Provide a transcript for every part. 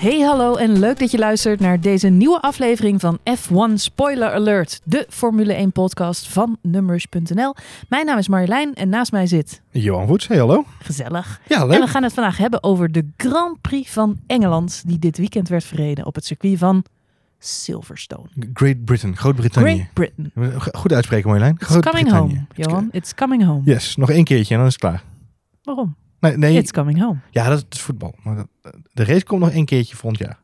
Hey hallo en leuk dat je luistert naar deze nieuwe aflevering van F1 Spoiler Alert, de Formule 1 podcast van Numbers.nl. Mijn naam is Marjolein en naast mij zit Johan Voets, hey hallo. gezellig. Ja, En we gaan het vandaag hebben over de Grand Prix van Engeland die dit weekend werd verreden op het circuit van Silverstone. Great Britain, Groot-Brittannië. Great Britain. Goed uitspreken Marjolein. It's coming home, Johan. It's coming home. Yes, nog één keertje en dan is het klaar. Waarom? Nee, nee It's coming home. ja, dat is voetbal. Maar dat- de race komt nog één keertje volgend jaar.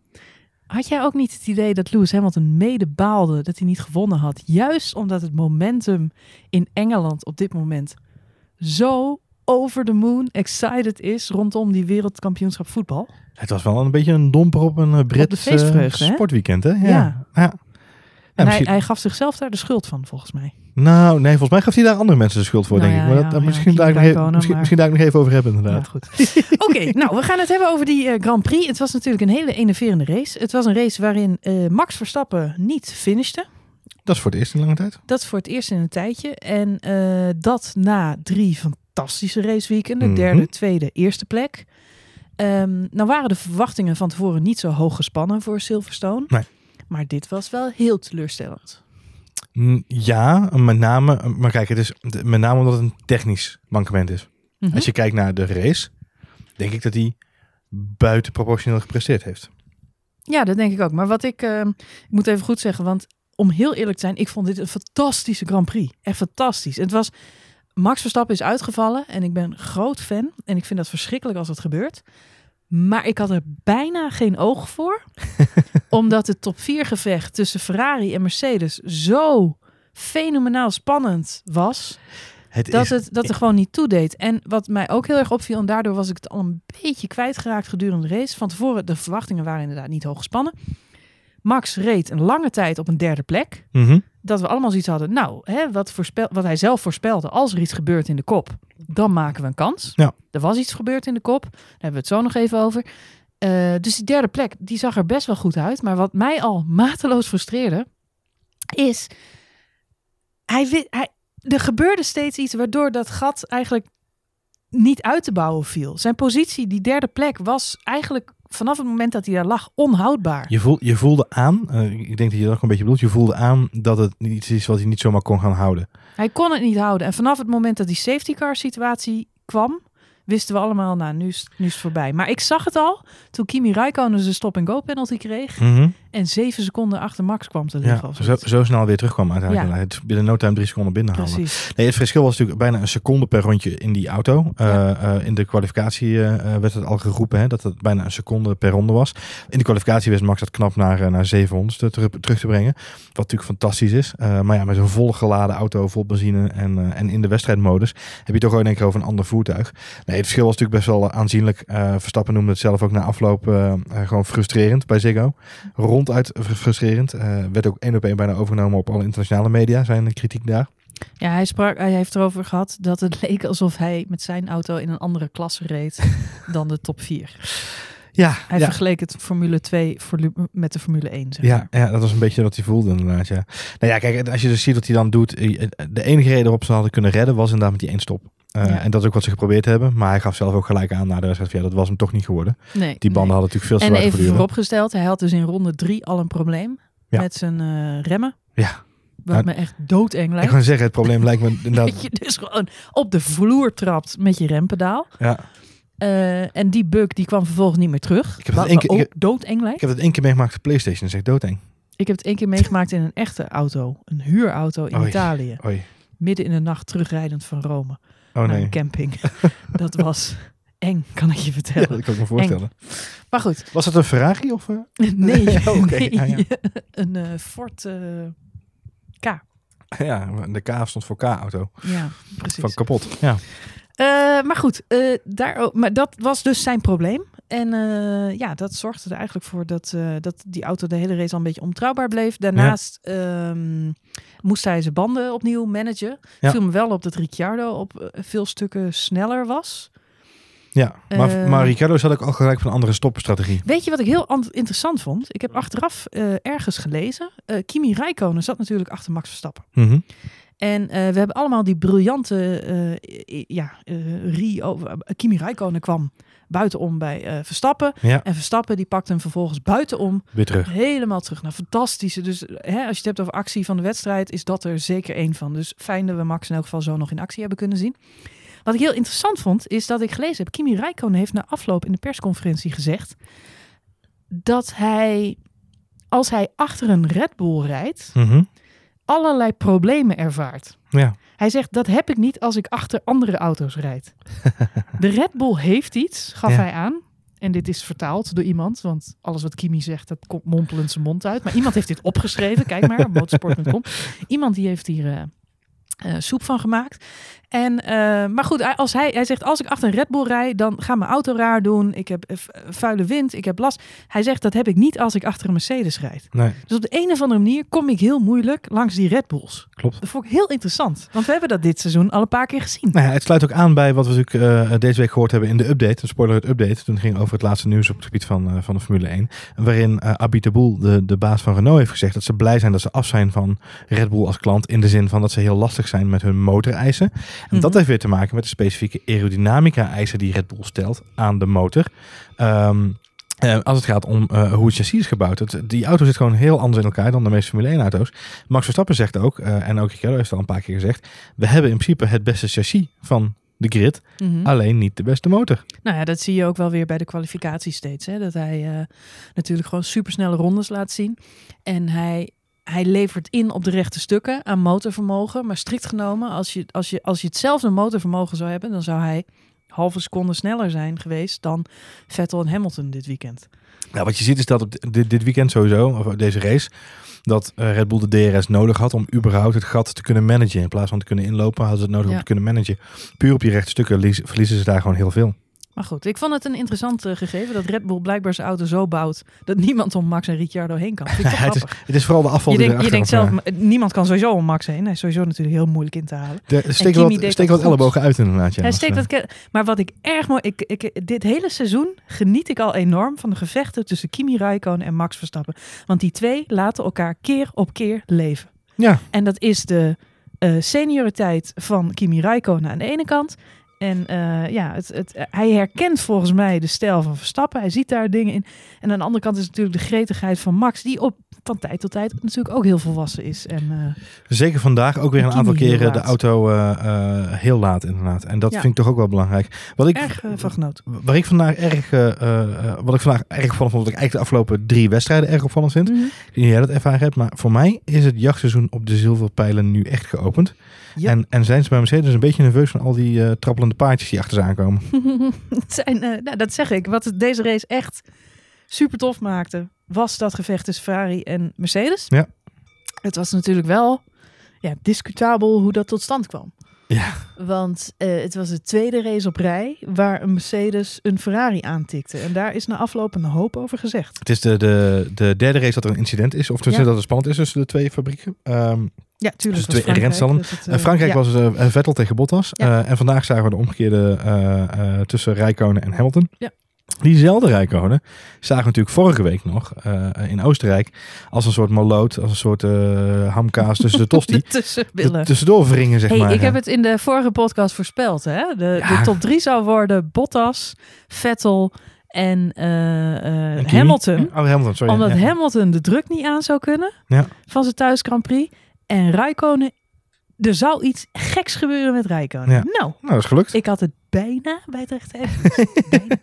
Had jij ook niet het idee dat Lewis Hamilton mede baalde dat hij niet gewonnen had? Juist omdat het momentum in Engeland op dit moment zo over the moon excited is rondom die wereldkampioenschap voetbal. Het was wel een beetje een domper op een Brits eh, feestvreugde, hè? sportweekend, hè? Ja. Ja. ja. En hij, gaf zichzelf daar de schuld van, volgens mij. nou, nee, volgens mij gaf hij daar andere mensen de schuld voor, Nou denk ja, ik. Maar dat, ja, misschien, daar nog even, misschien, maar- misschien daar nog even over hebben, inderdaad. goed. Oké, nou, we gaan het hebben over die eh, Grand Prix. Het was natuurlijk een hele enerverende race. Het was een race waarin eh, Max Verstappen niet finishte. Dat is voor het eerst in lange tijd. Dat is voor het eerst in een tijdje. En eh, dat na drie fantastische raceweekenden. Mhm. Derde, tweede, eerste plek. Ehm, nou waren de verwachtingen van tevoren niet zo hoog gespannen voor Silverstone. Nee. Maar dit was wel heel teleurstellend. Mm, Ja, met name, maar kijk, het is met name omdat het een technisch mankement is. Mhm. Als je kijkt naar de race, denk ik dat hij buiten proportioneel gepresteerd heeft. Ja, dat denk ik ook. Maar wat ik, ehm, ik moet even goed zeggen, want om heel eerlijk te zijn, ik vond dit een fantastische Grand Prix. Echt fantastisch. Het was, Max Verstappen is uitgevallen en ik ben groot fan. En ik vind dat verschrikkelijk als het gebeurt. Maar ik had er bijna geen oog voor. omdat het top 4 gevecht tussen Ferrari en Mercedes zo fenomenaal spannend was. Het Dat is, het dat er gewoon niet toe deed. En wat mij ook heel erg opviel, en daardoor was ik het al een beetje kwijtgeraakt gedurende de race. Van tevoren, de verwachtingen waren inderdaad niet hoog gespannen. Max reed een lange tijd op een derde plek. Mhm. Dat we allemaal zoiets hadden. Nou, hè, wat, voorspel, wat hij zelf voorspelde. Als er iets gebeurt in de kop, dan maken we een kans. Ja. Er was iets gebeurd in de kop. Daar hebben we het zo nog even over. Eh, dus die derde plek, die zag er best wel goed uit. Maar wat mij al mateloos frustreerde, is... Hij, hij, er gebeurde steeds iets waardoor dat gat eigenlijk niet uit te bouwen viel. Zijn positie, die derde plek, was eigenlijk vanaf het moment dat hij daar lag onhoudbaar. je, voel, je voelde aan, eh, ik denk dat je dat ook een beetje bedoelt, je voelde aan dat het iets is wat hij niet zomaar kon gaan houden. Hij kon het niet houden. En vanaf het moment dat die safety car situatie kwam, wisten we allemaal, nou, nu is, nu is het voorbij. Maar ik zag het al toen Kimi Räikkönen zijn stop-and-go penalty kreeg en zeven seconden achter Max kwam te liggen. Ja, zo, zo snel weer terugkwam uiteindelijk. Ja. Het binnen no time drie seconden binnenhalen. Precies. Nee, het verschil was natuurlijk bijna een seconde per rondje in die auto. Ja. Eh, eh, in de kwalificatie eh, werd het al geroepen hè, dat het bijna een seconde per ronde was. In de kwalificatie wist Max dat knap naar, naar 700 te- terug, terug te brengen. Wat natuurlijk fantastisch is. Maar ja, met een vol geladen auto, vol benzine en, en in de wedstrijdmodus heb je toch gewoon in één keer over een ander voertuig. Nee, het verschil was natuurlijk best wel aanzienlijk. Verstappen noemde het zelf ook na afloop gewoon frustrerend bij Ziggo. Ronduit fr- frustrerend. Eh, werd ook één op één bijna overgenomen op alle internationale media, zijn kritiek daar. Ja, hij, sprak, hij heeft erover gehad dat het leek alsof hij met zijn auto in een andere klasse reed dan de top 4. Ja, Hij ja. vergeleek het Formule 2 forlu- met de Formule 1. Zeg Ja, maar. ja, dat was een beetje wat hij voelde inderdaad. Ja. Nou ja, kijk, als je dus ziet wat hij dan doet. eh, De enige reden waarop ze hadden kunnen redden was inderdaad met die één stop. Eh, Ja. En dat is ook wat ze geprobeerd hebben. Maar hij gaf zelf ook gelijk aan na de wedstrijd. Ja, dat was hem toch niet geworden. Nee, Die banden nee. hadden natuurlijk veel te En even geduurd. vooropgesteld, hij had dus in ronde 3 al een probleem Ja. met zijn eh, remmen. Ja. Wat Ja. me echt doodeng Ik lijkt. kan zeggen, het probleem lijkt me inderdaad... Dat je dus gewoon op de vloer trapt met je rempedaal. Ja, Eh, en die bug die kwam vervolgens niet meer terug. Ik heb het één keer- ook ik doodeng ik lijkt. heb het één keer meegemaakt op PlayStation. Dat is echt doodeng. Ik heb het één keer meegemaakt in een echte auto. Een huurauto in Oei. Italië. Oei. Midden in de nacht terugrijdend van Rome. Oh naar nee. een camping. dat was eng, kan ik je Ja, vertellen. dat kan ik me voorstellen. Maar goed. Was het een Ferrari of... Nee, ja. een eh, Ford K. Ja, de K stond voor K-auto. Ja, precies. Van kapot. Ja. Eh, maar goed, eh, daar, maar dat was dus zijn probleem. En eh, ja, dat zorgde er eigenlijk voor dat, eh, dat die auto de hele race al een beetje ontrouwbaar bleef. Daarnaast ehm, moest hij zijn banden opnieuw managen. Ja. Viel me wel op dat Ricciardo op eh, veel stukken sneller was. Ja, maar, Eh. maar Ricardo zat ook al gelijk van een andere stopstrategie. Weet je wat ik heel an- interessant vond? Ik heb achteraf ergens gelezen. Kimi Räikkönen zat natuurlijk achter Max Verstappen. Mhm. En uh, we hebben allemaal die briljante, uh, ja, uh, Rio, Kimi Räikkönen kwam buitenom bij Verstappen. Ja. En Verstappen die pakt hem vervolgens buitenom. Weer terug. Helemaal terug naar fantastische. Dus hè, als je het hebt over actie van de wedstrijd, is dat er zeker één van. Dus fijn dat we Max in elk geval zo nog in actie hebben kunnen zien. Wat ik heel interessant vond, is dat ik gelezen heb, Kimi Räikkönen heeft na afloop in de persconferentie gezegd dat hij, als hij achter een Red Bull rijdt, Mm allerlei problemen ervaart. Ja. Hij zegt, dat heb ik niet als ik achter andere auto's rijd. De Red Bull heeft iets, gaf Ja. hij aan. En dit is vertaald door iemand, want alles wat Kimi zegt, dat komt mompelend zijn mond uit. Maar iemand heeft dit opgeschreven, kijk maar, motorsport.com. Iemand die heeft hier eh, eh, soep van gemaakt. En, eh, maar goed, hij- als hij, hij zegt, als ik achter een Red Bull rijd, dan gaat mijn auto raar doen. Ik heb eh, vu- vuile wind, ik heb last. Hij zegt, dat heb ik niet als ik achter een Mercedes rijd. Nee, Dus op de een of andere manier kom ik heel moeilijk langs die Red Bulls. klopt. Dat vond ik heel interessant. Want we hebben dat dit seizoen al een paar keer gezien. Nou ja, het sluit ook aan bij wat we natuurlijk deze week gehoord hebben in de update, een spoiler het update. Toen ging het over het laatste nieuws op het gebied van, van de Formule 1. Waarin Abi Taboul, de, de baas van Renault, heeft gezegd dat ze blij zijn dat ze af zijn van Red Bull als klant. In de zin van dat ze heel lastig zijn met hun motoreisen. En dat Mhm. heeft weer te maken met de specifieke aerodynamica-eisen die Red Bull stelt aan de motor. Ehm, eh, als het gaat om eh, hoe het chassis is gebouwd. Het, die auto zit gewoon heel anders in elkaar dan de meeste Formule 1 auto's. Max Verstappen zegt ook, eh, en ook Ricciardo heeft het al een paar keer gezegd. We hebben in principe het beste chassis van de grid. Mhm. Alleen niet de beste motor. Nou ja, dat zie je ook wel weer bij de kwalificatie steeds. Hè? Dat hij natuurlijk gewoon supersnelle rondes laat zien. En hij, hij levert in op de rechte stukken aan motorvermogen. Maar strikt genomen, als je, als je, als je hetzelfde motorvermogen zou hebben, dan zou hij halve seconde sneller zijn geweest dan Vettel en Hamilton dit weekend. Nou, wat je ziet is dat op dit, dit weekend sowieso, of deze race, dat eh, Red Bull de DRS nodig had om überhaupt het gat te kunnen managen. In plaats van te kunnen inlopen, hadden ze het nodig om te kunnen managen. Puur op die rechte stukken verliezen ze daar gewoon heel veel. Maar goed, ik vond het een interessant eh, gegeven dat Red Bull blijkbaar zijn auto zo bouwt dat niemand om Max en Ricciardo heen kan. Het, is, het is vooral de afval Je die denkt, je denkt zelf, op, niemand kan sowieso om Max heen. Hij is sowieso natuurlijk heel moeilijk in te halen. eh, de- steek wat, steek wat ellebogen uit inderdaad. Ja, Hij steekt eh, dat maar wat ik erg mooi... Ik, ik, dit hele seizoen geniet ik al enorm van de gevechten tussen Kimi Räikkönen en Max Verstappen. Want die twee laten elkaar keer op keer leven. Ja, En dat is de eh, senioriteit van Kimi Räikkönen aan de ene kant. En eh, ja, het, het, eh, hij herkent volgens mij de stijl van Verstappen. Hij ziet daar dingen in. En aan de andere kant is natuurlijk de gretigheid van Max, die op, van tijd tot tijd natuurlijk ook heel volwassen is. En eh, zeker vandaag ook weer een aantal keren de auto eh, eh, heel laat inderdaad. En dat Ja. vind ik toch ook wel belangrijk. Wat ik, erg van genoten. Waar ik vandaag erg, wat ik vandaag erg opvallend vond, wat ik eigenlijk de afgelopen drie wedstrijden erg opvallend vind. Ik weet niet of jij dat ervaren hebt, maar voor mij is het jachtseizoen op de zilverpijlen nu echt geopend. En, en zijn ze bij Mercedes een beetje nerveus van al die trappelende paardjes die achter ze aankomen. Het zijn, nou, dat zeg ik. Wat deze race echt super tof maakte, was dat gevecht tussen Ferrari en Mercedes. Ja. Het was natuurlijk wel ja, discutabel hoe dat tot stand kwam. Ja. Want eh, het was de tweede race op rij waar een Mercedes een Ferrari aantikte. En daar is na afloop een hoop over gezegd. Het is de, de, de derde race dat er een incident is, of tenminste Ja. dat het spannend is tussen de twee fabrieken. Ehm, Ja, tuurlijk. Dus twee Frankrijk, renstallen. dus het, en eh, Frankrijk ja. was eh, Vettel tegen Bottas. Ja. Eh, en vandaag zagen we de omgekeerde eh, eh, tussen Rijkonen en Hamilton. Ja. Diezelfde Rijkonen zagen we natuurlijk vorige week nog eh, in Oostenrijk als een soort maloot, als een soort eh, hamkaas tussen de tosti. De tussendoor wringen, zeg Hey, maar. ik heb het in de vorige podcast voorspeld. Hè? De, Ja. de top drie zou worden Bottas, Vettel en, eh, En? Hamilton. Oh, Hamilton, sorry. Omdat ja. Hamilton de druk niet aan zou kunnen Ja. van zijn thuis Grand Prix. En Räikkönen, er zou iets geks gebeuren met Räikkönen. Ja. Nou, Nou, dat is gelukt. ik had het bijna bij het. Bijna.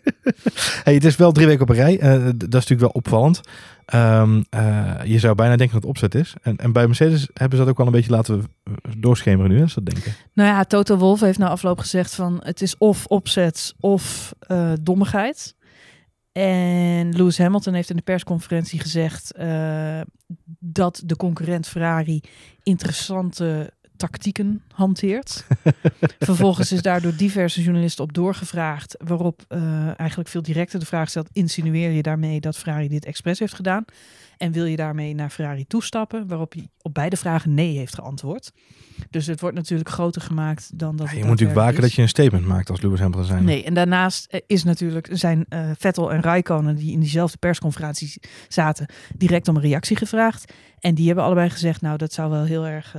Hey, het is wel drie weken op een rij. Eh, dat is natuurlijk wel opvallend. Ehm, eh, je zou bijna denken dat het opzet is. En, en bij Mercedes hebben ze dat ook wel een beetje laten doorschemeren nu, hè, ze dat denken. nou ja, Toto Wolff heeft na afloop gezegd van het is of opzet of eh, dommigheid. En Lewis Hamilton heeft in de persconferentie gezegd dat de concurrent Ferrari interessante tactieken hanteert. Vervolgens is daar door diverse journalisten op doorgevraagd, waarop eh, eigenlijk veel directer de vraag stelt: insinueer je daarmee dat Ferrari dit expres heeft gedaan? En wil je daarmee naar Ferrari toestappen? Waarop hij op beide vragen nee heeft geantwoord. Dus het wordt natuurlijk groter gemaakt dan dat Ja, het je moet natuurlijk waken dat je een statement maakt als Lewis Hamilton zijn. Nee, en daarnaast eh, is natuurlijk zijn eh, Vettel en Raikkonen die in diezelfde persconferentie zaten direct om een reactie gevraagd. En die hebben allebei gezegd, nou dat zou wel heel erg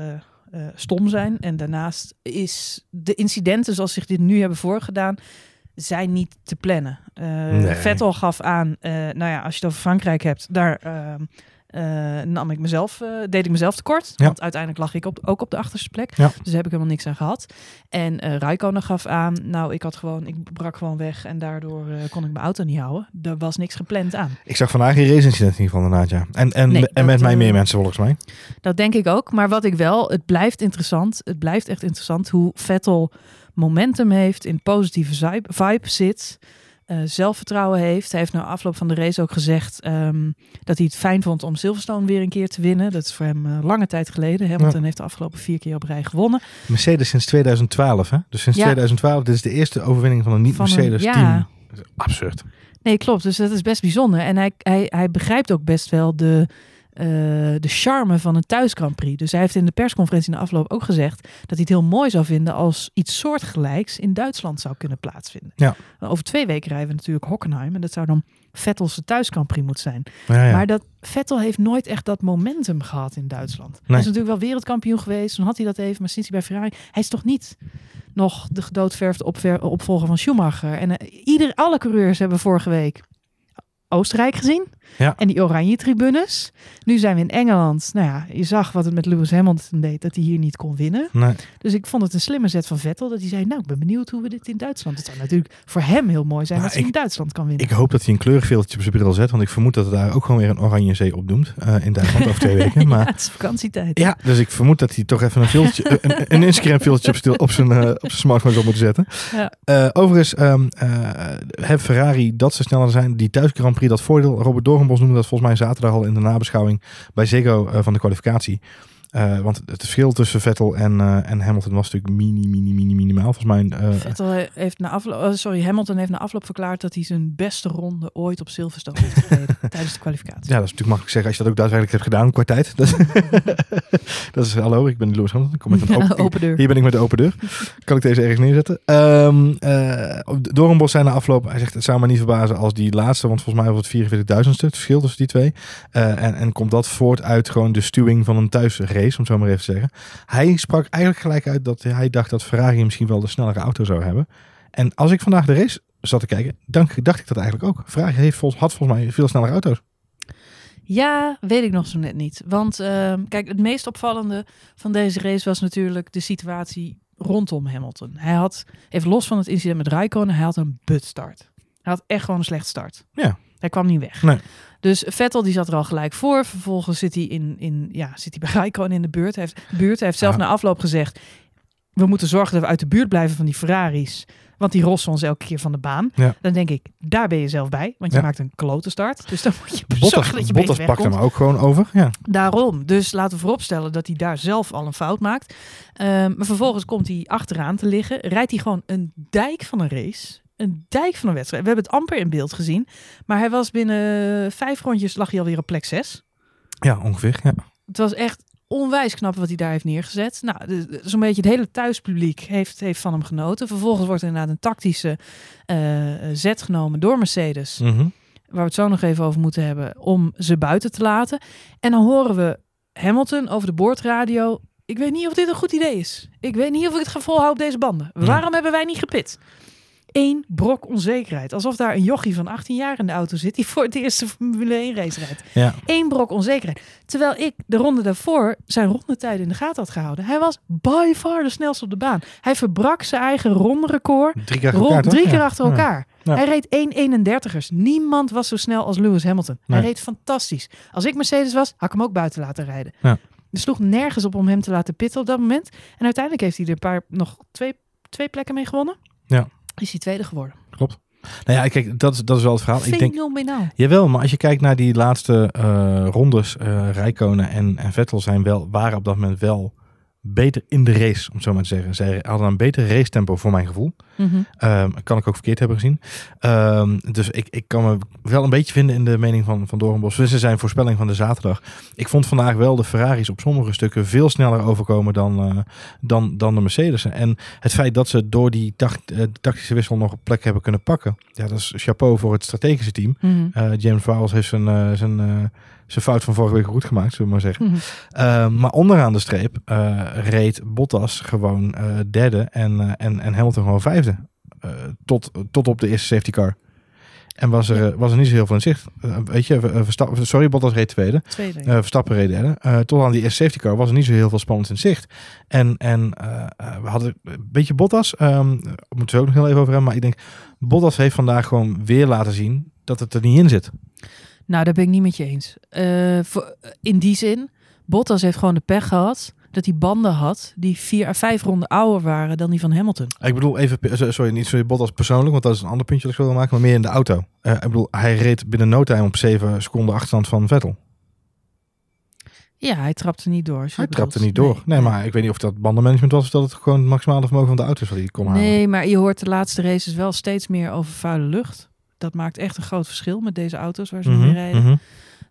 eh, stom zijn. En daarnaast is de incidenten zoals zich dit nu hebben voorgedaan, zijn niet te plannen. Uh, Nee. Vettel gaf aan, eh, nou ja, als je het over Frankrijk hebt, daar ehm, eh, nam ik mezelf, eh, deed ik mezelf tekort. Ja. Want uiteindelijk lag ik op, ook op de achterste plek. Ja. Dus daar heb ik helemaal niks aan gehad. En eh Raikkonen gaf aan, nou, ik had gewoon, ik brak gewoon weg en daardoor eh, kon ik mijn auto niet houden. Er was niks gepland aan. Ik zag vandaag geen race incident in ieder geval inderdaad, ja. En, en, Nee, en dat, met mij eh, meer mensen volgens mij. Dat denk ik ook. Maar wat ik wel, het blijft interessant. Het blijft echt interessant hoe Vettel momentum heeft, in positieve vibe, vibe zit, eh, zelfvertrouwen heeft. Hij heeft na afloop van de race ook gezegd ehm, dat hij het fijn vond om Silverstone weer een keer te winnen. Dat is voor hem eh, lange tijd geleden. Hamilton heeft de afgelopen vier keer op rij gewonnen. Mercedes sinds 2012, hè? Dus sinds Ja. 2012, dit is de eerste overwinning van een Van een- niet-Mercedes ja. Absurd. Nee, klopt. Dus dat is best bijzonder. En hij, hij, hij begrijpt ook best wel de, eh, de charme van een thuis Grand Prix. Dus hij heeft in de persconferentie in de afloop ook gezegd dat hij het heel mooi zou vinden als iets soortgelijks in Duitsland zou kunnen plaatsvinden. Ja. Over twee weken rijden we natuurlijk Hockenheim. En dat zou dan Vettel's thuis Grand Prix moeten zijn. Ja, ja. Maar dat, Vettel heeft nooit echt dat momentum gehad in Duitsland. Hij is natuurlijk wel wereldkampioen geweest. Toen had hij dat even. Maar sinds hij bij Ferrari... Hij is toch niet nog de gedoodverfde opver- opvolger van Schumacher. En eh, ieder, alle coureurs hebben vorige week Oostenrijk gezien. Ja. En die oranje tribunes. Nu zijn we in Engeland. Nou ja, je zag wat het met Lewis Hamilton deed. Dat hij hier niet kon winnen. Nee. Dus ik vond het een slimme zet van Vettel. Dat hij zei, nou, ik ben benieuwd hoe we dit in Duitsland... Het zou natuurlijk voor hem heel mooi zijn dat hij in Duitsland kan winnen. Ik hoop dat hij een kleurveeltje op zijn bril zet, want ik vermoed dat het daar ook gewoon weer een oranje zee opdoemt eh, in Duitsland over twee weken. ja, Maar het is vakantietijd. ja, dus ik vermoed dat hij toch even een filtje, een, een Instagram filtje op, stil- op zijn, eh, op zijn smartphone zal moeten zetten. Ja. Eh, overigens, eh, heeft Ferrari dat ze sneller zijn. Die thuis Grand Prix, dat voordeel. Robert Doornbos noemde dat volgens mij zaterdag al in de nabeschouwing bij Zego eh, van de kwalificatie. Eh, want het verschil tussen Vettel en, eh, en Hamilton was natuurlijk mini, mini, mini, minimaal. Volgens mij eh, Vettel heeft na afloop, oh, sorry, Hamilton heeft na afloop verklaard dat hij zijn beste ronde ooit op Silverstone heeft gereden tijdens de kwalificatie. Ja, dat is natuurlijk makkelijk zeggen als je dat ook daadwerkelijk hebt gedaan qua tijd. Dat, dat is hallo, ik ben Lewis Hamilton. Kom met een open, open deur. Hier ben ik met de open deur. Kan ik deze ergens neerzetten? Eh, Doornbos zei na afloop, hij zegt het zou me niet verbazen als die laatste, want volgens mij was het 44.000ste, het verschil tussen die twee. En, en komt dat voort uit gewoon de stuwing van een thuisrace, om het zo maar even te zeggen. Hij sprak eigenlijk gelijk uit dat hij dacht dat Ferrari misschien wel de snellere auto zou hebben. En als ik vandaag de race zat te kijken, dan dacht ik dat eigenlijk ook. Ferrari heeft, had volgens mij veel snellere auto's. Ja, weet ik nog zo net niet. Want ehm, kijk, het meest opvallende van deze race was natuurlijk de situatie rondom Hamilton. Hij had, even los van het incident met Raikkonen, hij had een buttstart. Hij had echt gewoon een slechte start. Ja. Hij kwam niet weg. Nee. Dus Vettel die zat er al gelijk voor. Vervolgens zit hij, in, in, ja, zit hij bij Raikkonen in de buurt. Hij heeft, buurt. Hij heeft zelf Ja. na afloop gezegd... we moeten zorgen dat we uit de buurt blijven van die Ferraris... Want die rossen ons elke keer van de baan. Ja. Dan denk ik, daar ben je zelf bij. Want je Ja. maakt een klote start. Dus dan moet je Bottas, zorgen dat je Bottas pakt hem ook gewoon over. Ja. Daarom. Dus laten we vooropstellen dat hij daar zelf al een fout maakt. Ehm, maar vervolgens komt hij achteraan te liggen. Rijdt hij gewoon een dijk van een race. Een dijk van een wedstrijd. We hebben het amper in beeld gezien. Maar hij was binnen vijf rondjes lag hij alweer op plek zes. ja, ongeveer. Ja. Het was echt onwijs knap wat hij daar heeft neergezet. Nou, zo'n beetje het hele thuispubliek heeft, heeft van hem genoten. Vervolgens wordt er inderdaad een tactische eh, zet genomen door Mercedes Mhm. waar we het zo nog even over moeten hebben, om ze buiten te laten. En dan horen we Hamilton over de boordradio. Ik weet niet of dit een goed idee is. Ik weet niet of ik het ga volhouden op deze banden. Ja. Waarom hebben wij niet gepit? Eén brok onzekerheid. Alsof daar een jochie van 18 jaar in de auto zit die voor het eerst een Formule 1 race rijdt. Ja. Eén brok onzekerheid. Terwijl ik de ronde daarvoor zijn rondetijden in de gaten had gehouden. Hij was by far de snelste op de baan. Hij verbrak zijn eigen ronderecord Drie keer Rond, elkaar, drie keer Ja. achter elkaar. Ja. Hij reed 1.31'ers. Niemand was zo snel als Lewis Hamilton. Nee. Hij reed fantastisch. Als ik Mercedes was, had ik hem ook buiten laten rijden. Ja. Er sloeg nergens op om hem te laten pitten op dat moment. En uiteindelijk heeft hij er een paar, nog twee, twee plekken mee gewonnen. Ja. Is hij tweede geworden. Klopt. Nou ja, kijk, dat is, dat is wel het verhaal. Ik denk, jawel, maar als je kijkt naar die laatste eh, rondes, eh Rijkonen en, en Vettel zijn wel, waren op dat moment wel beter in de race, om het zo maar te zeggen. Zij hadden een beter race tempo voor mijn gevoel. Mhm. Ehm, kan ik ook verkeerd hebben gezien. Ehm, dus ik, ik kan me wel een beetje vinden in de mening van, van Doornbos. Dit is zijn voorspelling van de zaterdag. Ik vond vandaag wel de Ferraris op sommige stukken veel sneller overkomen dan, eh, dan, dan de Mercedes. En het feit dat ze door die tact- eh, tactische wissel nog een plek hebben kunnen pakken. Ja, dat is chapeau voor het strategische team. Eh, James Vowles heeft zijn, zijn, zijn fout van vorige week goed gemaakt, zullen we maar zeggen. Mhm. Uh, maar onderaan de streep uh, reed Bottas gewoon uh, derde en, en, en Hamilton gewoon vijfde. tot, tot op de eerste safety car. En was er, was er niet zo heel veel in zicht. weet je, Verstappen, sorry, Bottas reed tweede. tweede ja. Verstappen reed derde. tot aan die eerste safety car was er niet zo heel veel spannend in zicht. En, en we hadden een beetje Bottas. Um, moeten we ook nog heel even over hebben. Maar ik denk, Bottas heeft vandaag gewoon weer laten zien dat het er niet in zit. Nou, daar ben ik niet met je eens. Uh, voor, in die zin, Bottas heeft gewoon de pech gehad dat hij banden had die vier à vijf ronden ouder waren dan die van Hamilton. Ik bedoel even, sorry, niet sorry Bottas persoonlijk, want dat is een ander puntje dat ik wil maken, maar meer in de auto. Uh, ik bedoel, hij reed binnen no time op zeven seconden achterstand van Vettel. Ja, hij trapte niet door. Hij trapte niet door. Nee, nee, maar ik weet niet of dat bandenmanagement was of dat het gewoon het maximale vermogen van de auto is wat hij kon halen. Nee, maar je hoort de laatste races wel steeds meer over vuile lucht dat maakt echt een groot verschil met deze auto's waar ze mm mee rijden. Mm -hmm.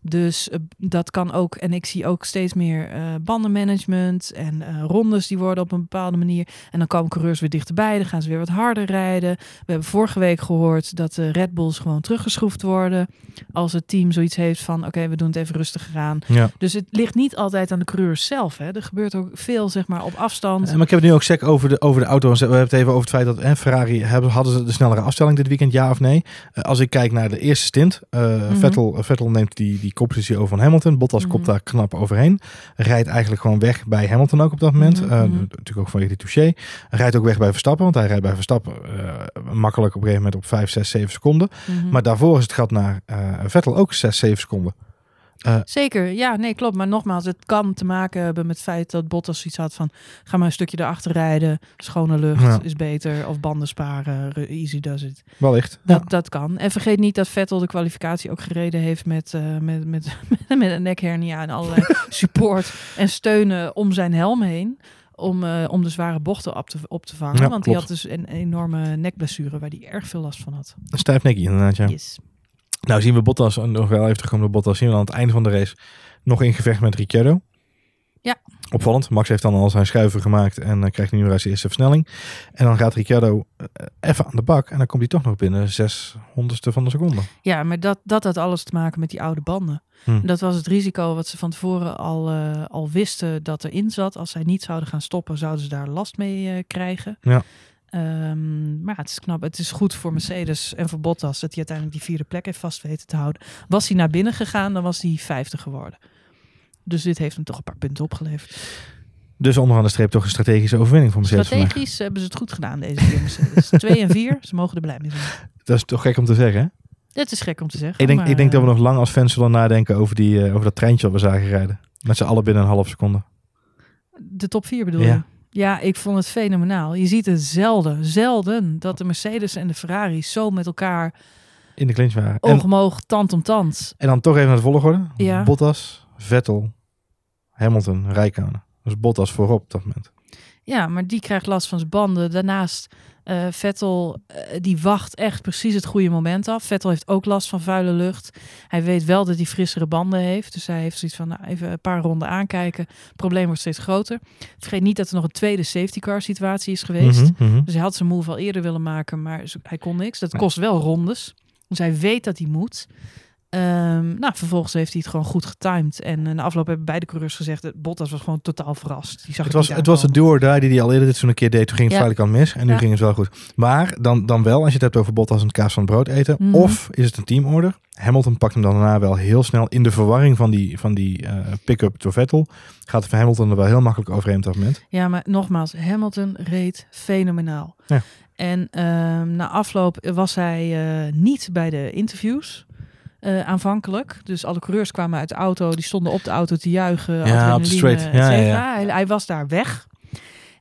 Dus uh, dat kan ook. En ik zie ook steeds meer uh, bandenmanagement en uh, rondes die worden op een bepaalde manier. En dan komen coureurs weer dichterbij. Dan gaan ze weer wat harder rijden. We hebben vorige week gehoord dat de Red Bulls gewoon teruggeschroefd worden. Als het team zoiets heeft van oké, okay, we doen het even rustig aan. Ja. Dus het ligt niet altijd aan de coureurs zelf. Hè. Er gebeurt ook veel zeg maar op afstand. maar ik heb het nu ook sec over de, over de auto. We hebben het even over het feit dat hè, Ferrari hebben, hadden ze de snellere afstelling dit weekend, ja of nee? als ik kijk naar de eerste stint, mm -hmm. Vettel, Vettel neemt die, die koppositie over van Hamilton. Bottas mm -hmm. komt daar knap overheen. Rijdt eigenlijk gewoon weg bij Hamilton ook op dat moment. Mm -hmm. uh, natuurlijk ook vanwege die touché. Rijdt ook weg bij Verstappen, want hij rijdt bij Verstappen uh, makkelijk op een gegeven moment op 5, 6, 7 seconden. Mhm. Maar daarvoor is het gat naar uh, Vettel ook 6, 7 seconden. Uh, Zeker, ja, nee, klopt. Maar nogmaals, het kan te maken hebben met het feit dat Bottas iets had van... ga maar een stukje erachter rijden, schone lucht Ja. is beter... of banden sparen, re- easy does it. wellicht. Dat, dat kan. En vergeet niet dat Vettel de kwalificatie ook gereden heeft met, eh, met, met, met een nekhernia en allerlei support en steunen om zijn helm heen. Om, eh, om de zware bochten op te, op te vangen. Ja, Want die had dus een enorme nekblessure waar hij erg veel last van had. Een stijf nekje inderdaad, ja. Yes. Nou zien we Bottas, en nog wel even terugkomen op Bottas, zien we aan het einde van de race nog in gevecht met Ricciardo. Ja. Opvallend. Max heeft dan al zijn schuiven gemaakt en uh, krijgt nu zijn eerste versnelling. En dan gaat Ricciardo uh, even aan de bak en dan komt hij toch nog binnen zes honderdste van de seconde. Ja, maar dat, dat had alles te maken met die oude banden. Hm. Dat was het risico wat ze van tevoren al, uh, al wisten dat erin zat. Als zij niet zouden gaan stoppen, zouden ze daar last mee uh, krijgen. Ja. Um, maar het is knap. Het is goed voor Mercedes en voor Bottas dat hij uiteindelijk die vierde plek heeft vast weten te houden. Was hij naar binnen gegaan, dan was hij vijfde geworden. Dus dit heeft hem toch een paar punten opgeleverd. Dus onderaan de streep toch een strategische overwinning voor Mercedes. Strategisch vandaag. hebben ze het goed gedaan deze keer Mercedes. Twee en vier, ze mogen er blij mee zijn. Dat is toch gek om te zeggen, hè? Het is gek om te zeggen. Ik denk, maar, ik denk dat we nog lang als fans zullen nadenken over, die, uh, over dat treintje wat we zagen rijden. Met z'n allen binnen een half seconde. De top 4 bedoel Ja. je? Ja, ik vond het fenomenaal. Je ziet het zelden, zelden dat de Mercedes en de Ferrari zo met elkaar In de clinch waren. oog tand om tand. en dan toch even naar de volgorde. Ja. Bottas, Vettel, Hamilton, Rijkonen. Dus Bottas voorop op dat moment. Ja, maar die krijgt last van zijn banden. Daarnaast, eh, Vettel, eh, die wacht echt precies het goede moment af. Vettel heeft ook last van vuile lucht. Hij weet wel dat hij frissere banden heeft. Dus hij heeft zoiets van, nou, even een paar ronden aankijken. Het probleem wordt steeds groter. Vergeet niet dat er nog een tweede safety car situatie is geweest. Mhm, mhm. Dus hij had zijn move al eerder willen maken, maar hij kon niks. Dat kost wel rondes. Dus hij weet dat hij moet. Ehm, nou, vervolgens heeft hij het gewoon goed getimed. En in de afloop hebben beide coureurs gezegd... dat Bottas was gewoon totaal verrast. Die zag Het was, het was de aankomen. do or die die hij al eerder dit zo'n een keer deed. Toen ging het Ja. feitelijk al mis. En nu Ja. ging het wel goed. Maar dan, dan wel, als je het hebt over Bottas en het kaas van het brood eten. Mhm. Of is het een teamorder? Hamilton pakt hem dan daarna wel heel snel in de verwarring van die, van die eh, pick-up door Vettel. Gaat van Hamilton er wel heel makkelijk overheen op dat moment. Ja, maar nogmaals, Hamilton reed fenomenaal. Ja. En ehm, na afloop was hij eh, niet bij de interviews. Eh, aanvankelijk. Dus alle coureurs kwamen uit de auto, die stonden op de auto te juichen. Ja, op de Ja, ja. Hij, hij was daar weg.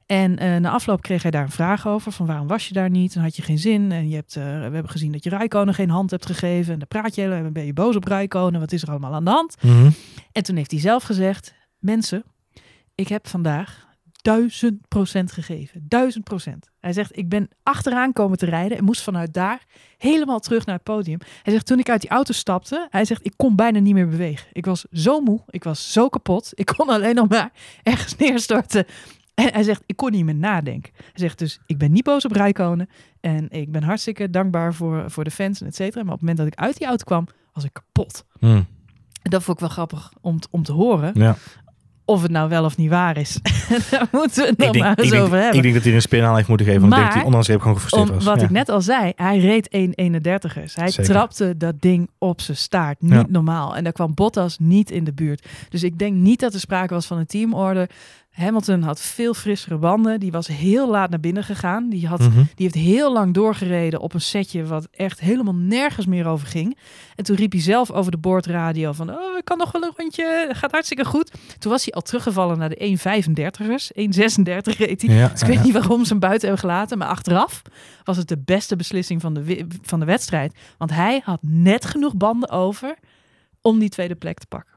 En eh, na afloop kreeg hij daar een vraag over: van waarom was je daar niet? En had je geen zin? En je hebt, eh, we hebben gezien dat je Rijkonen geen hand hebt gegeven. En dan praat je heel en ben je boos op Rijkonen. Wat is er allemaal aan de hand? En toen heeft hij zelf gezegd: Mensen, ik heb vandaag duizend procent gegeven. Duizend procent. Hij zegt: Ik ben achteraan komen te rijden en moest vanuit daar helemaal terug naar het podium. Hij zegt: Toen ik uit die auto stapte, hij zegt: Ik kon bijna niet meer bewegen. Ik was zo moe, ik was zo kapot. Ik kon alleen nog maar ergens neerstorten. En hij zegt: Ik kon niet meer nadenken. Hij zegt dus: Ik ben niet boos op Rijkonen. En ik ben hartstikke dankbaar voor, voor de fans en et cetera. Maar op het moment dat ik uit die auto kwam, was ik kapot. Mhm. Dat vond ik wel grappig om, om te horen. Ja. Of het nou wel of niet waar is. Daar moeten we het nog denk, maar ik, eens denk, over hebben. ik denk dat hij een spin aan heeft moeten geven. Want ik denk dat Maar, hij gewoon gefrustreerd Om, was. wat Ja. ik net al zei, hij reed 1,31'ers. Hij Zeker. trapte dat ding op zijn staart. Niet Ja. normaal. En daar kwam Bottas niet in de buurt. Dus ik denk niet dat er sprake was van een teamorder. Hamilton had veel frissere banden. Die was heel laat naar binnen gegaan. Die, had, Mhm. die heeft heel lang doorgereden op een setje wat echt helemaal nergens meer over ging. En toen riep hij zelf over de boordradio van... Oh, ik kan nog wel een rondje. Dat gaat hartstikke goed. Toen was hij al teruggevallen naar de 1,35'ers. 1,36 reed hij. Ja, Dus ik ja, weet niet waarom ze hem buiten hebben gelaten. Maar achteraf was het de beste beslissing van de, van de wedstrijd. Want hij had net genoeg banden over om die tweede plek te pakken.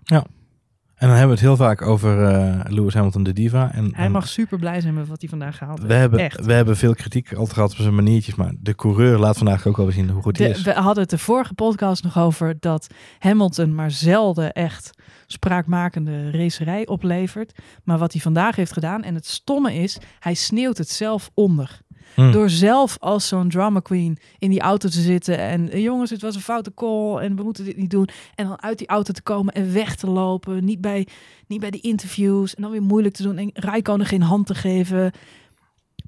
En dan hebben we het heel vaak over eh, Lewis Hamilton, de diva. En, Hij en mag super blij zijn met wat hij vandaag gehaald heeft. we, hebben, Echt. we hebben veel kritiek altijd gehad op zijn maniertjes. Maar de coureur laat vandaag ook wel zien hoe goed hij is. we hadden het de vorige podcast nog over dat Hamilton maar zelden echt spraakmakende racerij oplevert. Maar wat hij vandaag heeft gedaan, en het stomme is, hij sneeuwt het zelf onder. Hm. Door zelf als zo'n drama queen in die auto te zitten. En eh, jongens, het was een foute call en we moeten dit niet doen. En dan uit die auto te komen en weg te lopen. Niet bij, niet bij die interviews. En dan weer moeilijk te doen. En Rijkonen geen hand te geven.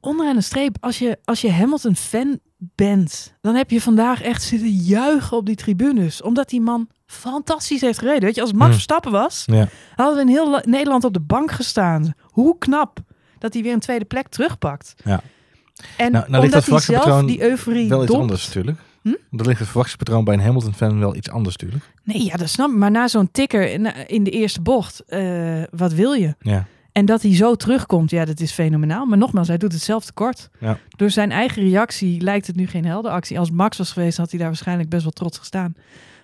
Onderaan de streep, als je, als je Hamilton fan bent, dan heb je vandaag echt zitten juichen op die tribunes. Omdat die man fantastisch heeft gereden. Weet je, als Max Hm. Verstappen was, Ja. hadden we in heel La- Nederland op de bank gestaan. Hoe knap dat hij weer een tweede plek terugpakt. Ja. En Nou, nou ligt dat verwachtingspatroon die euforie Wel iets anders natuurlijk. Hm? Ligt het verwachtingspatroon bij een Hamilton-fan wel iets anders natuurlijk. Nee, ja, dat snap ik. Maar na zo'n tikker in, de eerste bocht, eh, wat wil je? Ja. En dat hij zo terugkomt, ja, dat is fenomenaal. Maar nogmaals, hij doet het zelf tekort. Ja. Door zijn eigen reactie lijkt het nu geen heldenactie. Als Max was geweest, had hij daar waarschijnlijk best wel trots gestaan.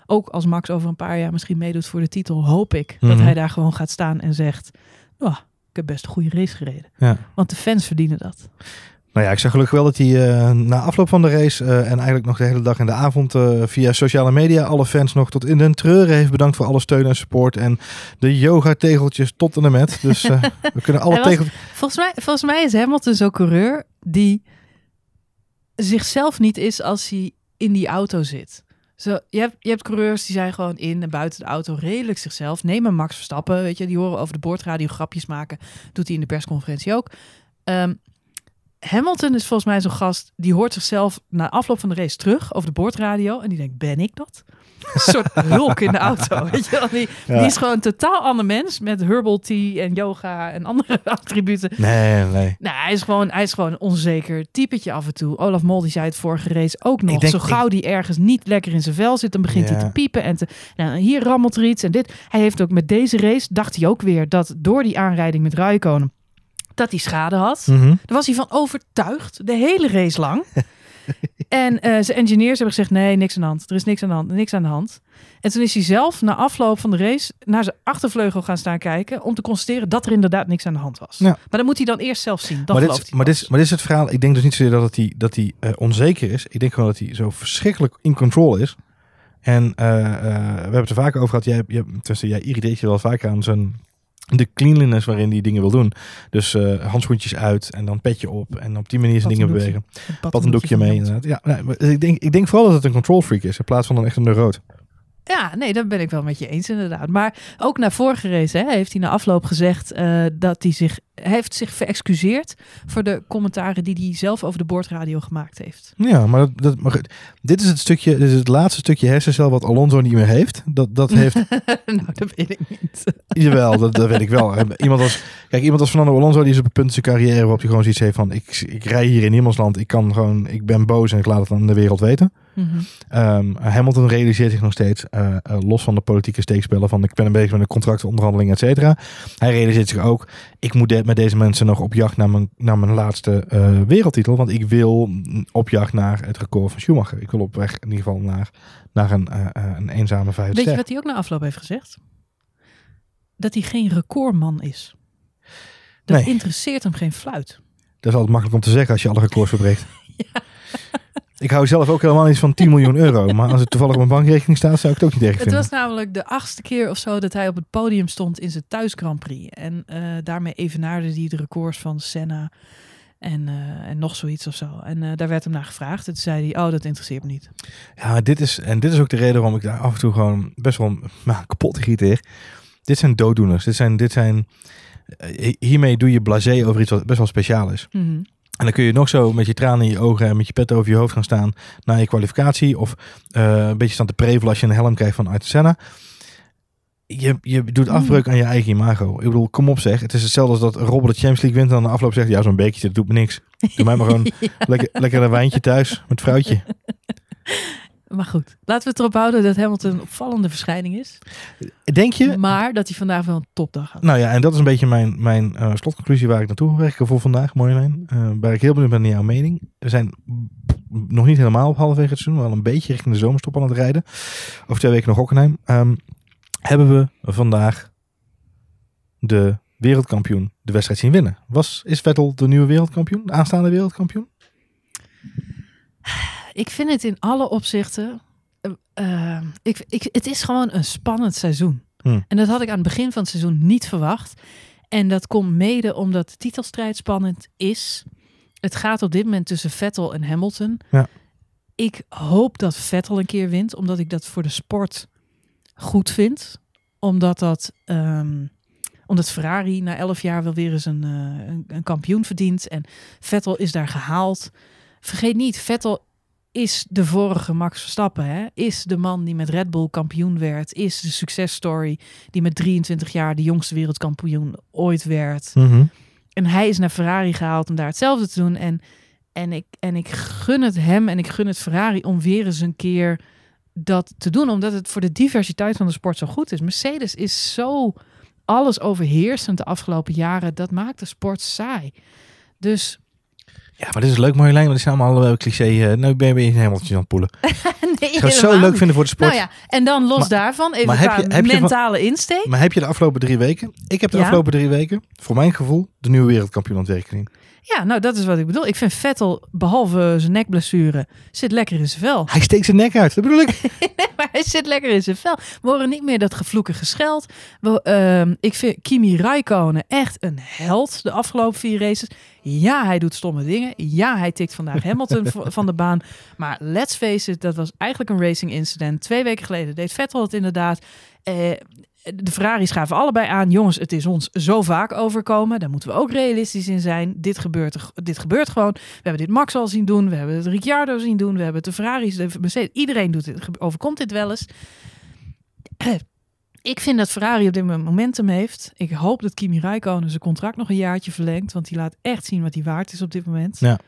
Ook als Max over een paar jaar misschien meedoet voor de titel, hoop ik dat Mhm. hij daar gewoon gaat staan en zegt: oh, ik heb best een goede race gereden. Ja. Want de fans verdienen dat. Nou ja, ik zag gelukkig wel dat hij eh, na afloop van de race eh, en eigenlijk nog de hele dag en de avond eh, via sociale media alle fans nog tot in den treuren heeft bedankt voor alle steun en support en de yoga tegeltjes tot en de met. Dus we kunnen alle tegels... Volgens mij, volgens mij is Hamilton zo'n coureur die zichzelf niet is als hij in die auto zit. Zo, je, hebt, je hebt coureurs die zijn gewoon in en buiten de auto redelijk zichzelf. Neem een Max Verstappen, weet je, die horen over de boordradio grapjes maken. Doet hij in de persconferentie ook. Ehm, Hamilton is volgens mij zo'n gast die hoort zichzelf na afloop van de race terug over de boordradio en die denkt: ben ik dat? Een soort hulk in de auto. Weet je wel? Die, Ja. die is gewoon een totaal ander mens met herbal tea en yoga en andere attributen. Nee, nee. Nou, hij is gewoon, hij is gewoon een onzeker typetje af en toe. Olaf Mol die zei het vorige race ook nog. denk- Zo gauw die ergens niet lekker in zijn vel zit, dan begint hij te piepen en te. Nou, hier rammelt er iets en dit. Hij heeft ook met deze race dacht hij ook weer dat door die aanrijding met Raikkonen dat hij schade had. Mhm. Daar was hij van overtuigd, de hele race lang. en eh, zijn engineers hebben gezegd, nee, niks aan de hand. Er is niks aan de hand, niks aan de hand. En toen is hij zelf na afloop van de race naar zijn achtervleugel gaan staan kijken... om te constateren dat er inderdaad niks aan de hand was. Ja. Maar dat moet hij dan eerst zelf zien. Dan Maar, dit, maar, dit, is- maar dit is het verhaal. Ik denk dus niet zozeer dat hij, dat hij eh, onzeker is. Ik denk gewoon dat hij zo verschrikkelijk in control is. En eh, we hebben het er vaak over gehad. Jij, jij, tenminste, jij irriteert je wel vaak aan zijn de cleanliness waarin hij dingen wil doen. Dus eh, handschoentjes uit en dan petje op. En op die manier zijn dingen bewegen. Pat een doekje mee inderdaad. Ja, ik, denk, ik denk vooral dat het een control freak is. In plaats van een echt een neuroot. Ja, nee, dat ben ik wel met je eens inderdaad. Maar ook na vorige race hè, heeft hij na afloop gezegd eh, dat hij zich heeft zich verexcuseerd voor de commentaren die hij zelf over de boordradio gemaakt heeft. Ja, maar, dat, dat, maar dit is het stukje, dit is het laatste stukje hersencel wat Alonso niet meer heeft. Dat, dat heeft nou, dat weet ik niet. Jawel, dat, dat weet ik wel. Iemand als, kijk, iemand als Fernando Alonso, die is op het punt in zijn carrière waarop hij gewoon zoiets heeft van, ik, ik rij hier in niemandsland, ik kan gewoon, ik ben boos en ik laat het aan de wereld weten. Mhm. Ehm, Hamilton realiseert zich nog steeds, eh, eh, los van de politieke steekspellen van, ik ben een bezig met een contractonderhandeling, et cetera. Hij realiseert zich ook, ik moet de- met deze mensen nog op jacht naar mijn, naar mijn laatste eh, wereldtitel, want ik wil op jacht naar het record van Schumacher. Ik wil op weg in ieder geval naar, naar een, een eenzame vijfde Weet je wat hij ook na afloop heeft gezegd? Dat hij geen recordman is. Dat Nee. interesseert hem geen fluit. Dat is altijd makkelijk om te zeggen als je alle records verbreekt. Ik hou zelf ook helemaal niet van 10 miljoen euro. Maar als het toevallig op mijn bankrekening staat, zou ik het ook niet Het vinden. was namelijk de achtste keer of zo dat hij op het podium stond in zijn thuis Grand Prix. En eh, daarmee evenaarde hij de records van Senna En, eh, en nog zoiets of zo. En eh, daar werd hem naar gevraagd. En toen zei hij, oh, dat interesseert me niet. Ja, dit is, en dit is ook de reden waarom ik daar af en toe gewoon best wel nou, kapot irriteer. Dit zijn dooddoeners. Dit zijn, dit zijn, hiermee doe je blasé over iets wat best wel speciaal is. Mhm. En dan kun je nog zo met je tranen in je ogen en met je pet over je hoofd gaan staan na je kwalificatie. Of eh, een beetje staan te prevelen als je een helm krijgt van Ayrton Senna. Je, je doet afbreuk aan je eigen imago. Ik bedoel, kom op zeg. Het is hetzelfde als dat Robert de Champions League wint en aan de afloop zegt... Ja, zo'n bekertje, dat doet me niks. Doe mij maar gewoon lekker, lekker een wijntje thuis met vrouwtje. Maar goed, laten we het erop houden dat Hamilton een opvallende verschijning is. Denk je? Maar dat hij vandaag wel een topdag had. Nou ja, en dat is een beetje mijn, mijn eh, slotconclusie waar ik naartoe wil werken voor vandaag, Marjolein. Uh, waar ik heel benieuwd ben naar jouw mening. We zijn nog niet helemaal op halverwege het seizoen, wel een beetje richting de zomerstop aan het rijden. Over twee weken nog Hockenheim. Um, hebben we vandaag de wereldkampioen de wedstrijd zien winnen? Was, is Vettel de nieuwe wereldkampioen, de aanstaande wereldkampioen? Ik vind het in alle opzichten. Uh, ik, ik, het is gewoon een spannend seizoen. Hmm. En dat had ik aan het begin van het seizoen niet verwacht. En dat komt mede omdat de titelstrijd spannend is. Het gaat op dit moment tussen Vettel en Hamilton. Ja. Ik hoop dat Vettel een keer wint, omdat ik dat voor de sport goed vind. Omdat dat. Um, omdat Ferrari na elf jaar wel weer eens een, uh, een, een kampioen verdient. En Vettel is daar gehaald. Vergeet niet, Vettel is de vorige Max Verstappen. Hè? Is de man die met Red Bull kampioen werd. Is de successtory die met 23 jaar de jongste wereldkampioen ooit werd. Mm -hmm. En hij is naar Ferrari gehaald om daar hetzelfde te doen. En, en, ik, en ik gun het hem en ik gun het Ferrari om weer eens een keer dat te doen. Omdat het voor de diversiteit van de sport zo goed is. Mercedes is zo alles overheersend de afgelopen jaren. Dat maakt de sport saai. Dus ja, maar dit is leuk, Marjolein, want het zijn allemaal uh, cliché. Uh, nou ben je een hemeltje aan het poelen. nee, ik zou het zo leuk vinden voor de sport. Nou ja, en dan los Maar- daarvan, even maar heb qua je- heb je mentale insteek. Maar heb je de afgelopen drie weken, ik heb de Ja. afgelopen drie weken, voor mijn gevoel, de nieuwe wereldkampioen aan het werk gezien. Ja, nou dat is wat ik bedoel. Ik vind Vettel, behalve zijn nekblessure, zit lekker in zijn vel. Hij steekt zijn nek uit, dat bedoel ik. maar hij zit lekker in zijn vel. We horen niet meer dat gevloeken gescheld. We, ehm, ik vind Kimi Räikkönen echt een held de afgelopen vier races. Ja, hij doet stomme dingen. Ja, hij tikt vandaag Hamilton van de baan. Maar let's face it, dat was eigenlijk een racing incident. Twee weken geleden deed Vettel het inderdaad. Eh, de Ferraris gaven allebei aan, jongens, het is ons zo vaak overkomen. Daar moeten we ook realistisch in zijn. Dit gebeurt, dit gebeurt gewoon. We hebben dit Max al zien doen. We hebben het Ricciardo zien doen. We hebben het de Ferraris, de Mercedes. Iedereen doet ge- overkomt dit wel eens. Ik vind dat Ferrari op dit moment momentum heeft. Ik hoop dat Kimi Räikkönen zijn contract nog een jaartje verlengt. Want die laat echt zien wat hij waard is op dit moment. Ja.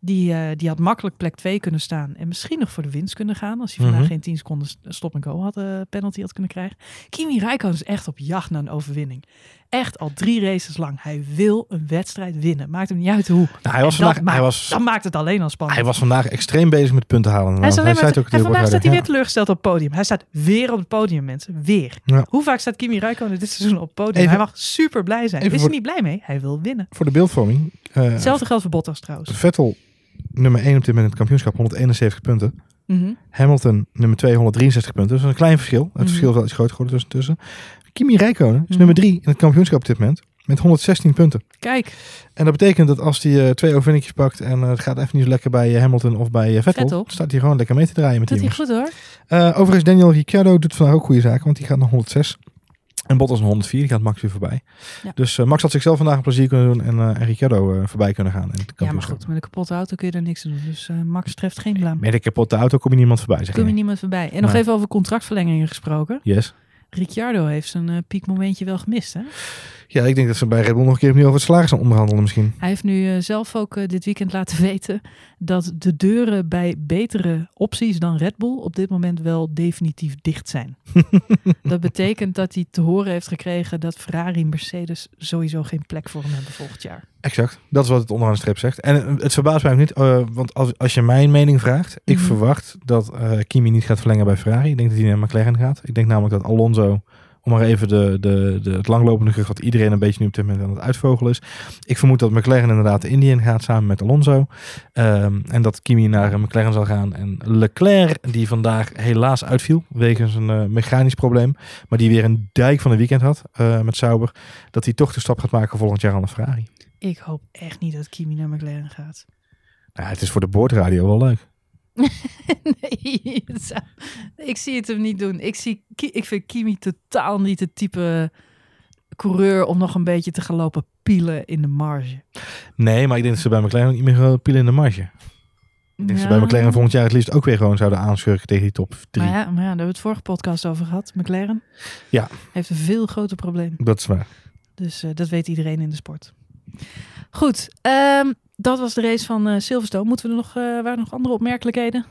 Die, eh, die had makkelijk plek 2 kunnen staan. En misschien nog voor de winst kunnen gaan. Als hij vandaag Mhm. geen 10 seconden st- stop en go had, eh, penalty had kunnen krijgen. Kimi Räikkönen is echt op jacht naar een overwinning. Echt al drie races lang. Hij wil een wedstrijd winnen. Maakt hem niet uit hoe. Nou, hij, was vandaag, hij, was, dat maakt het alleen al spannend. hij was vandaag extreem bezig met punten halen. Hij is te- het ook en vandaag staat hij weer teleurgesteld op het podium. Hij staat weer op het podium, mensen. Weer. Ja. Hoe vaak staat Kimi Räikkönen dit seizoen op het podium? Even- hij mag super blij zijn. Is voor- hij niet blij mee? Hij wil winnen. Voor de beeldvorming. eh, Hetzelfde geldt voor Bottas trouwens. Vettel nummer 1 op dit moment in het kampioenschap, 171 punten. Mhm. Hamilton nummer 2, 163 punten. Dus een klein verschil. Het Mhm. verschil is wel iets groter geworden tussen. Kimi Räikkönen is Mhm. nummer 3 in het kampioenschap op dit moment. Met 116 punten. Kijk, En dat betekent dat als hij eh, twee overwinningjes pakt en eh, het gaat even niet zo lekker bij eh, Hamilton of bij Vettel, Vettel. staat hij gewoon lekker mee te draaien met die hij jongens. goed hoor. Overigens, Daniel Ricciardo doet vandaag ook goede zaken, want die gaat naar 106. En Bottas naar 104, die gaat Max weer voorbij. Ja. Dus Max had zichzelf vandaag een plezier kunnen doen en, en Ricciardo voorbij kunnen gaan. Ja, maar goed. Met een kapotte auto kun je er niks aan doen. Dus Max treft geen blaam. Met een kapotte auto kom je niemand voorbij, zeg Kom je niemand voorbij. En nog even over contractverlengingen gesproken. Yes. Ricciardo heeft zijn eh, piekmomentje wel gemist. Hè? Ja, ik denk dat ze bij Red Bull nog een keer opnieuw over het salaris gaan onderhandelen misschien. Hij heeft nu eh, zelf ook eh, dit weekend laten weten dat de deuren bij betere opties dan Red Bull op dit moment wel definitief dicht zijn. dat betekent dat hij te horen heeft gekregen dat Ferrari en Mercedes sowieso geen plek voor hem hebben volgend jaar. Exact. Dat is wat het onderaan de streep zegt. En eh, het verbaast mij ook niet, want als, als je mijn mening vraagt, ik Mhm. verwacht dat Kimi niet gaat verlengen bij Ferrari. Ik denk dat hij naar McLaren gaat. Ik denk namelijk dat Alonso, om maar even de, de, de, het langlopende gerucht iedereen een beetje nu op dit moment aan het uitvogelen is. Ik vermoed dat McLaren inderdaad de Indië in gaat samen met Alonso. Ehm, en dat Kimi naar McLaren zal gaan. En Leclerc, die vandaag helaas uitviel wegens een eh, mechanisch probleem, maar die weer een dijk van een weekend had eh, met Sauber, dat hij toch de stap gaat maken volgend jaar aan de Ferrari. Ik hoop echt niet dat Kimi naar McLaren gaat. Nou, het is voor de boordradio wel leuk. nee, ik zie het hem niet doen. Ik, zie, ik vind Kimi totaal niet het type coureur om nog een beetje te gaan lopen pielen in de marge. Nee, maar ik denk dat ze bij McLaren ook niet meer gaan pielen in de marge. Ik denk dat ze bij. McLaren volgend jaar het liefst ook weer gewoon zouden aanschurken tegen die top 3. Maar ja, maar ja, daar hebben we het vorige podcast over gehad. McLaren Ja. heeft een veel groter probleem. Dat is waar. Dus eh, dat weet iedereen in de sport. Goed, ehm, dat was de race van eh, Silverstone. Moeten we er nog, eh waren er nog andere opmerkelijkheden?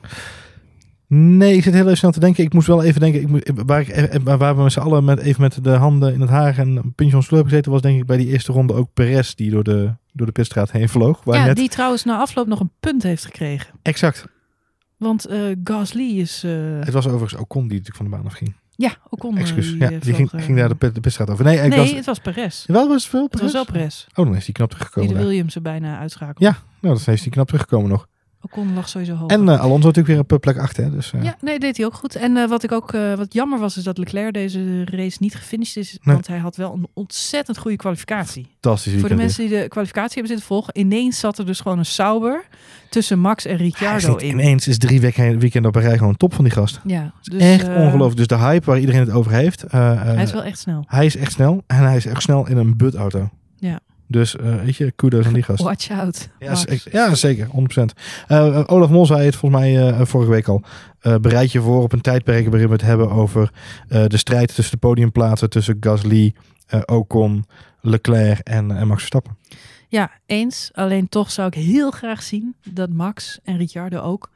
Nee, ik zit heel even snel te denken. Ik moest wel even denken, ik moet, waar, ik, eh, waar we met z'n allen met, even met de handen in het haar en een puntje ons hebben gezeten, was denk ik bij die eerste ronde ook Perez die door de, door de pitstraat heen vloog. Waar ja, net, die trouwens na afloop nog een punt heeft gekregen. Exact. Want eh Gasly is... eh, Het was overigens Ocon die natuurlijk van de baan afging. Ja, Ocon. eh, Excuus. die, ja, eh, die ging, ging daar de, de pitstraat over. Nee, ik Nee, was, het was Perez. wel was het veel Het was Perez? wel Perez. Oh, dan is die knap Die teruggekomen. de daar. Williams er bijna uitschakelde. Ja. Nou, dan is die knap teruggekomen nog. Ocon lag sowieso hoog. En eh, Alonso natuurlijk weer op plek 8. Hè, dus, eh, Ja, nee, deed hij ook goed. En eh, wat ik ook wat jammer was, is dat Leclerc deze race niet gefinished is. Nee. Want hij had wel een ontzettend goede kwalificatie. Fantastisch Voor de mensen die de kwalificatie hebben zitten volgen, ineens zat er dus gewoon een Sauber tussen Max en Ricciardo in. ineens is drie weken weekend op een rij gewoon top van die gast. Ja, dus, echt ongelooflijk. Dus de hype waar iedereen het over heeft. Hij is wel echt snel. hij is echt snel. En hij is echt snel in een but-auto. Ja. Dus eh, weet je, kudos aan die gast. Watch out. Ja, Max. ze- ja, zeker. 100%. Eh, eh, Olaf Mol zei het volgens mij vorige week al. Bereid je voor op een tijdperk waarin we het hebben over de strijd tussen de podiumplaatsen. Tussen Gasly, Ocon, Leclerc en, en Max Verstappen. Ja, eens. Alleen toch zou ik heel graag zien dat Max en Ricciardo ook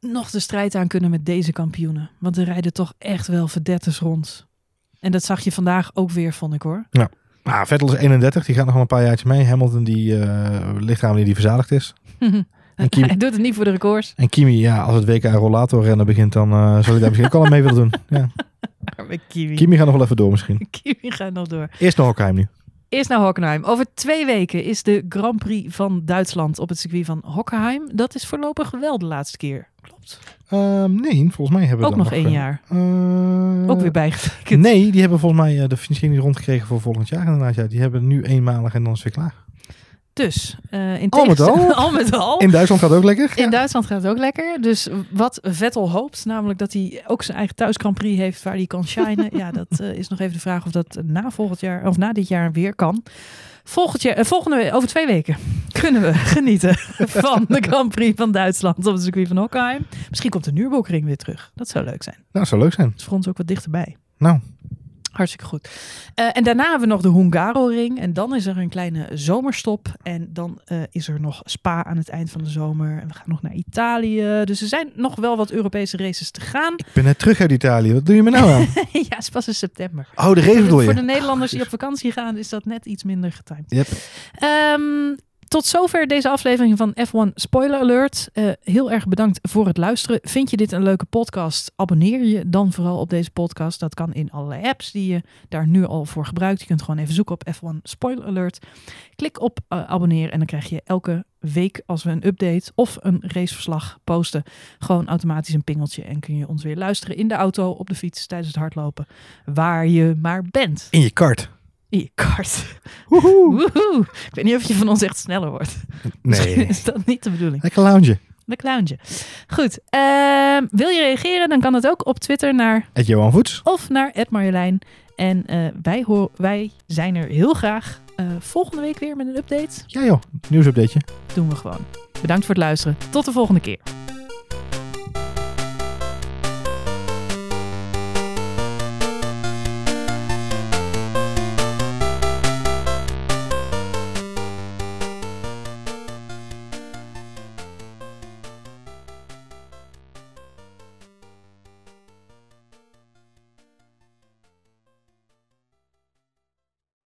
nog de strijd aan kunnen met deze kampioenen. Want er rijden toch echt wel verdetters rond. En dat zag je vandaag ook weer, vond ik hoor. Maar Vettel is 31, die gaat nog wel een paar jaartjes mee. Hamilton die uh, ligt aan wanneer die verzadigd is. En Kimi- Hij doet het niet voor de records. En Kimi, ja, als het WK rollator rennen begint, dan eh, zal hij daar misschien ook al aan mee willen doen. Ja. Kimi. Kimi gaat nog wel even door misschien. Kimi gaat nog door. Eerst naar Hockheim nu. Eerst naar Hockenheim. Over twee weken is de Grand Prix van Duitsland op het circuit van Hockenheim. Dat is voorlopig wel de laatste keer. Klopt. Ehm, nee, volgens mij hebben we Ook nog één jaar. eh, Ook weer bijgetekend. Nee, die hebben volgens mij eh, de financiering rondgekregen voor volgend jaar inderdaad. Ja, die hebben nu eenmalig en dan is het weer klaar. Dus, in Al met al? al met al. In Duitsland gaat het ook lekker. In Duitsland gaat het ook lekker. Dus wat Vettel hoopt, namelijk dat hij ook zijn eigen thuis Grand Prix heeft waar hij kan shinen. ja, dat eh, is nog even de vraag of dat na volgend jaar of na dit jaar weer kan. Volgend jaar, eh, volgende over twee weken kunnen we genieten van de Grand Prix van Duitsland op het circuit van Hockenheim. Misschien komt de Nürburgring weer terug. Dat zou leuk zijn. Nou, dat zou leuk zijn. Dat is voor ons ook wat dichterbij. Nou, Hartstikke goed. Eh, en daarna hebben we nog de Hungaroring. En dan is er een kleine zomerstop. En dan eh, is er nog Spa aan het eind van de zomer. En we gaan nog naar Italië. Dus er zijn nog wel wat Europese races te gaan. ik ben net terug uit Italië. Wat doe je me nou aan? ja, het is pas in september. Oh, de race Voor bedoel de, je? voor de Nederlanders die op vakantie gaan, is dat net iets minder getimed. Yep. Ehm, tot zover deze aflevering van F1 Spoiler Alert. Eh, heel erg bedankt voor het luisteren. Vind je dit een leuke podcast? Abonneer je dan vooral op deze podcast. Dat kan in allerlei apps die je daar nu al voor gebruikt. Je kunt gewoon even zoeken op F1 Spoiler Alert. Klik op eh, abonneer en dan krijg je elke week als we een update of een raceverslag posten, gewoon automatisch een pingeltje. En kun je ons weer luisteren in de auto, op de fiets, tijdens het hardlopen, waar je maar bent. In je kart. In je kart. Woehoe. Woehoe. Ik weet niet of je van ons echt sneller wordt. Nee. is dat niet de bedoeling. Lekker lounge. De clowntje. Goed. ehm, wil je reageren? Dan kan het ook op Twitter naar Het Johan Voets. of naar Marjolein. En eh, wij, wij zijn er heel graag eh, volgende week weer met een update. Ja joh, nieuwsupdateje. Doen we gewoon. Bedankt voor het luisteren. Tot de volgende keer.